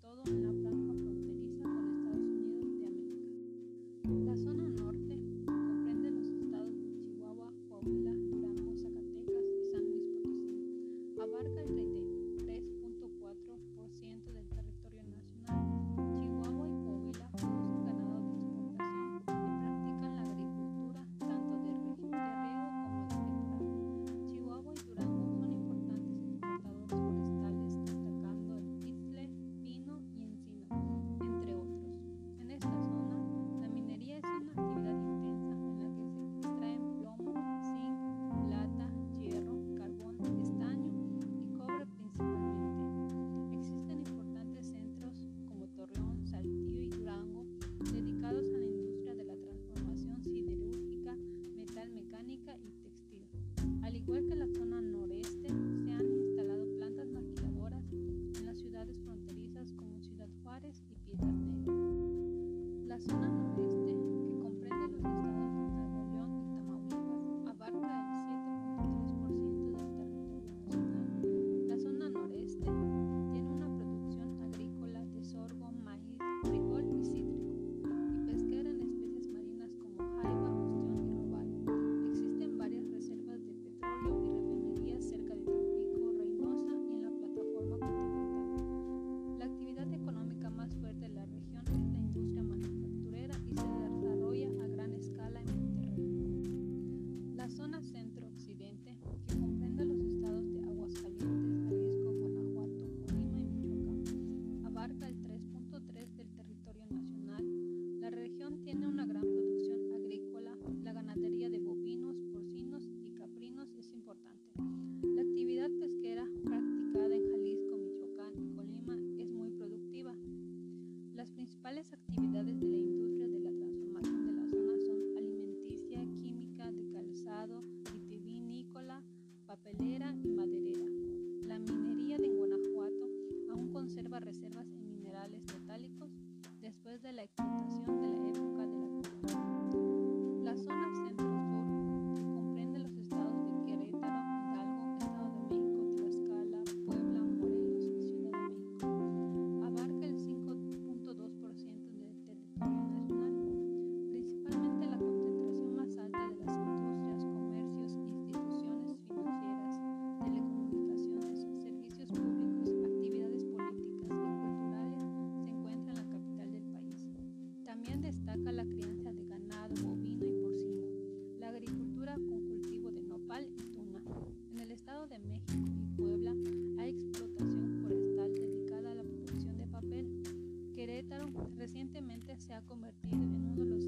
todo en la plataforma. Velera. recientemente se ha convertido en uno de los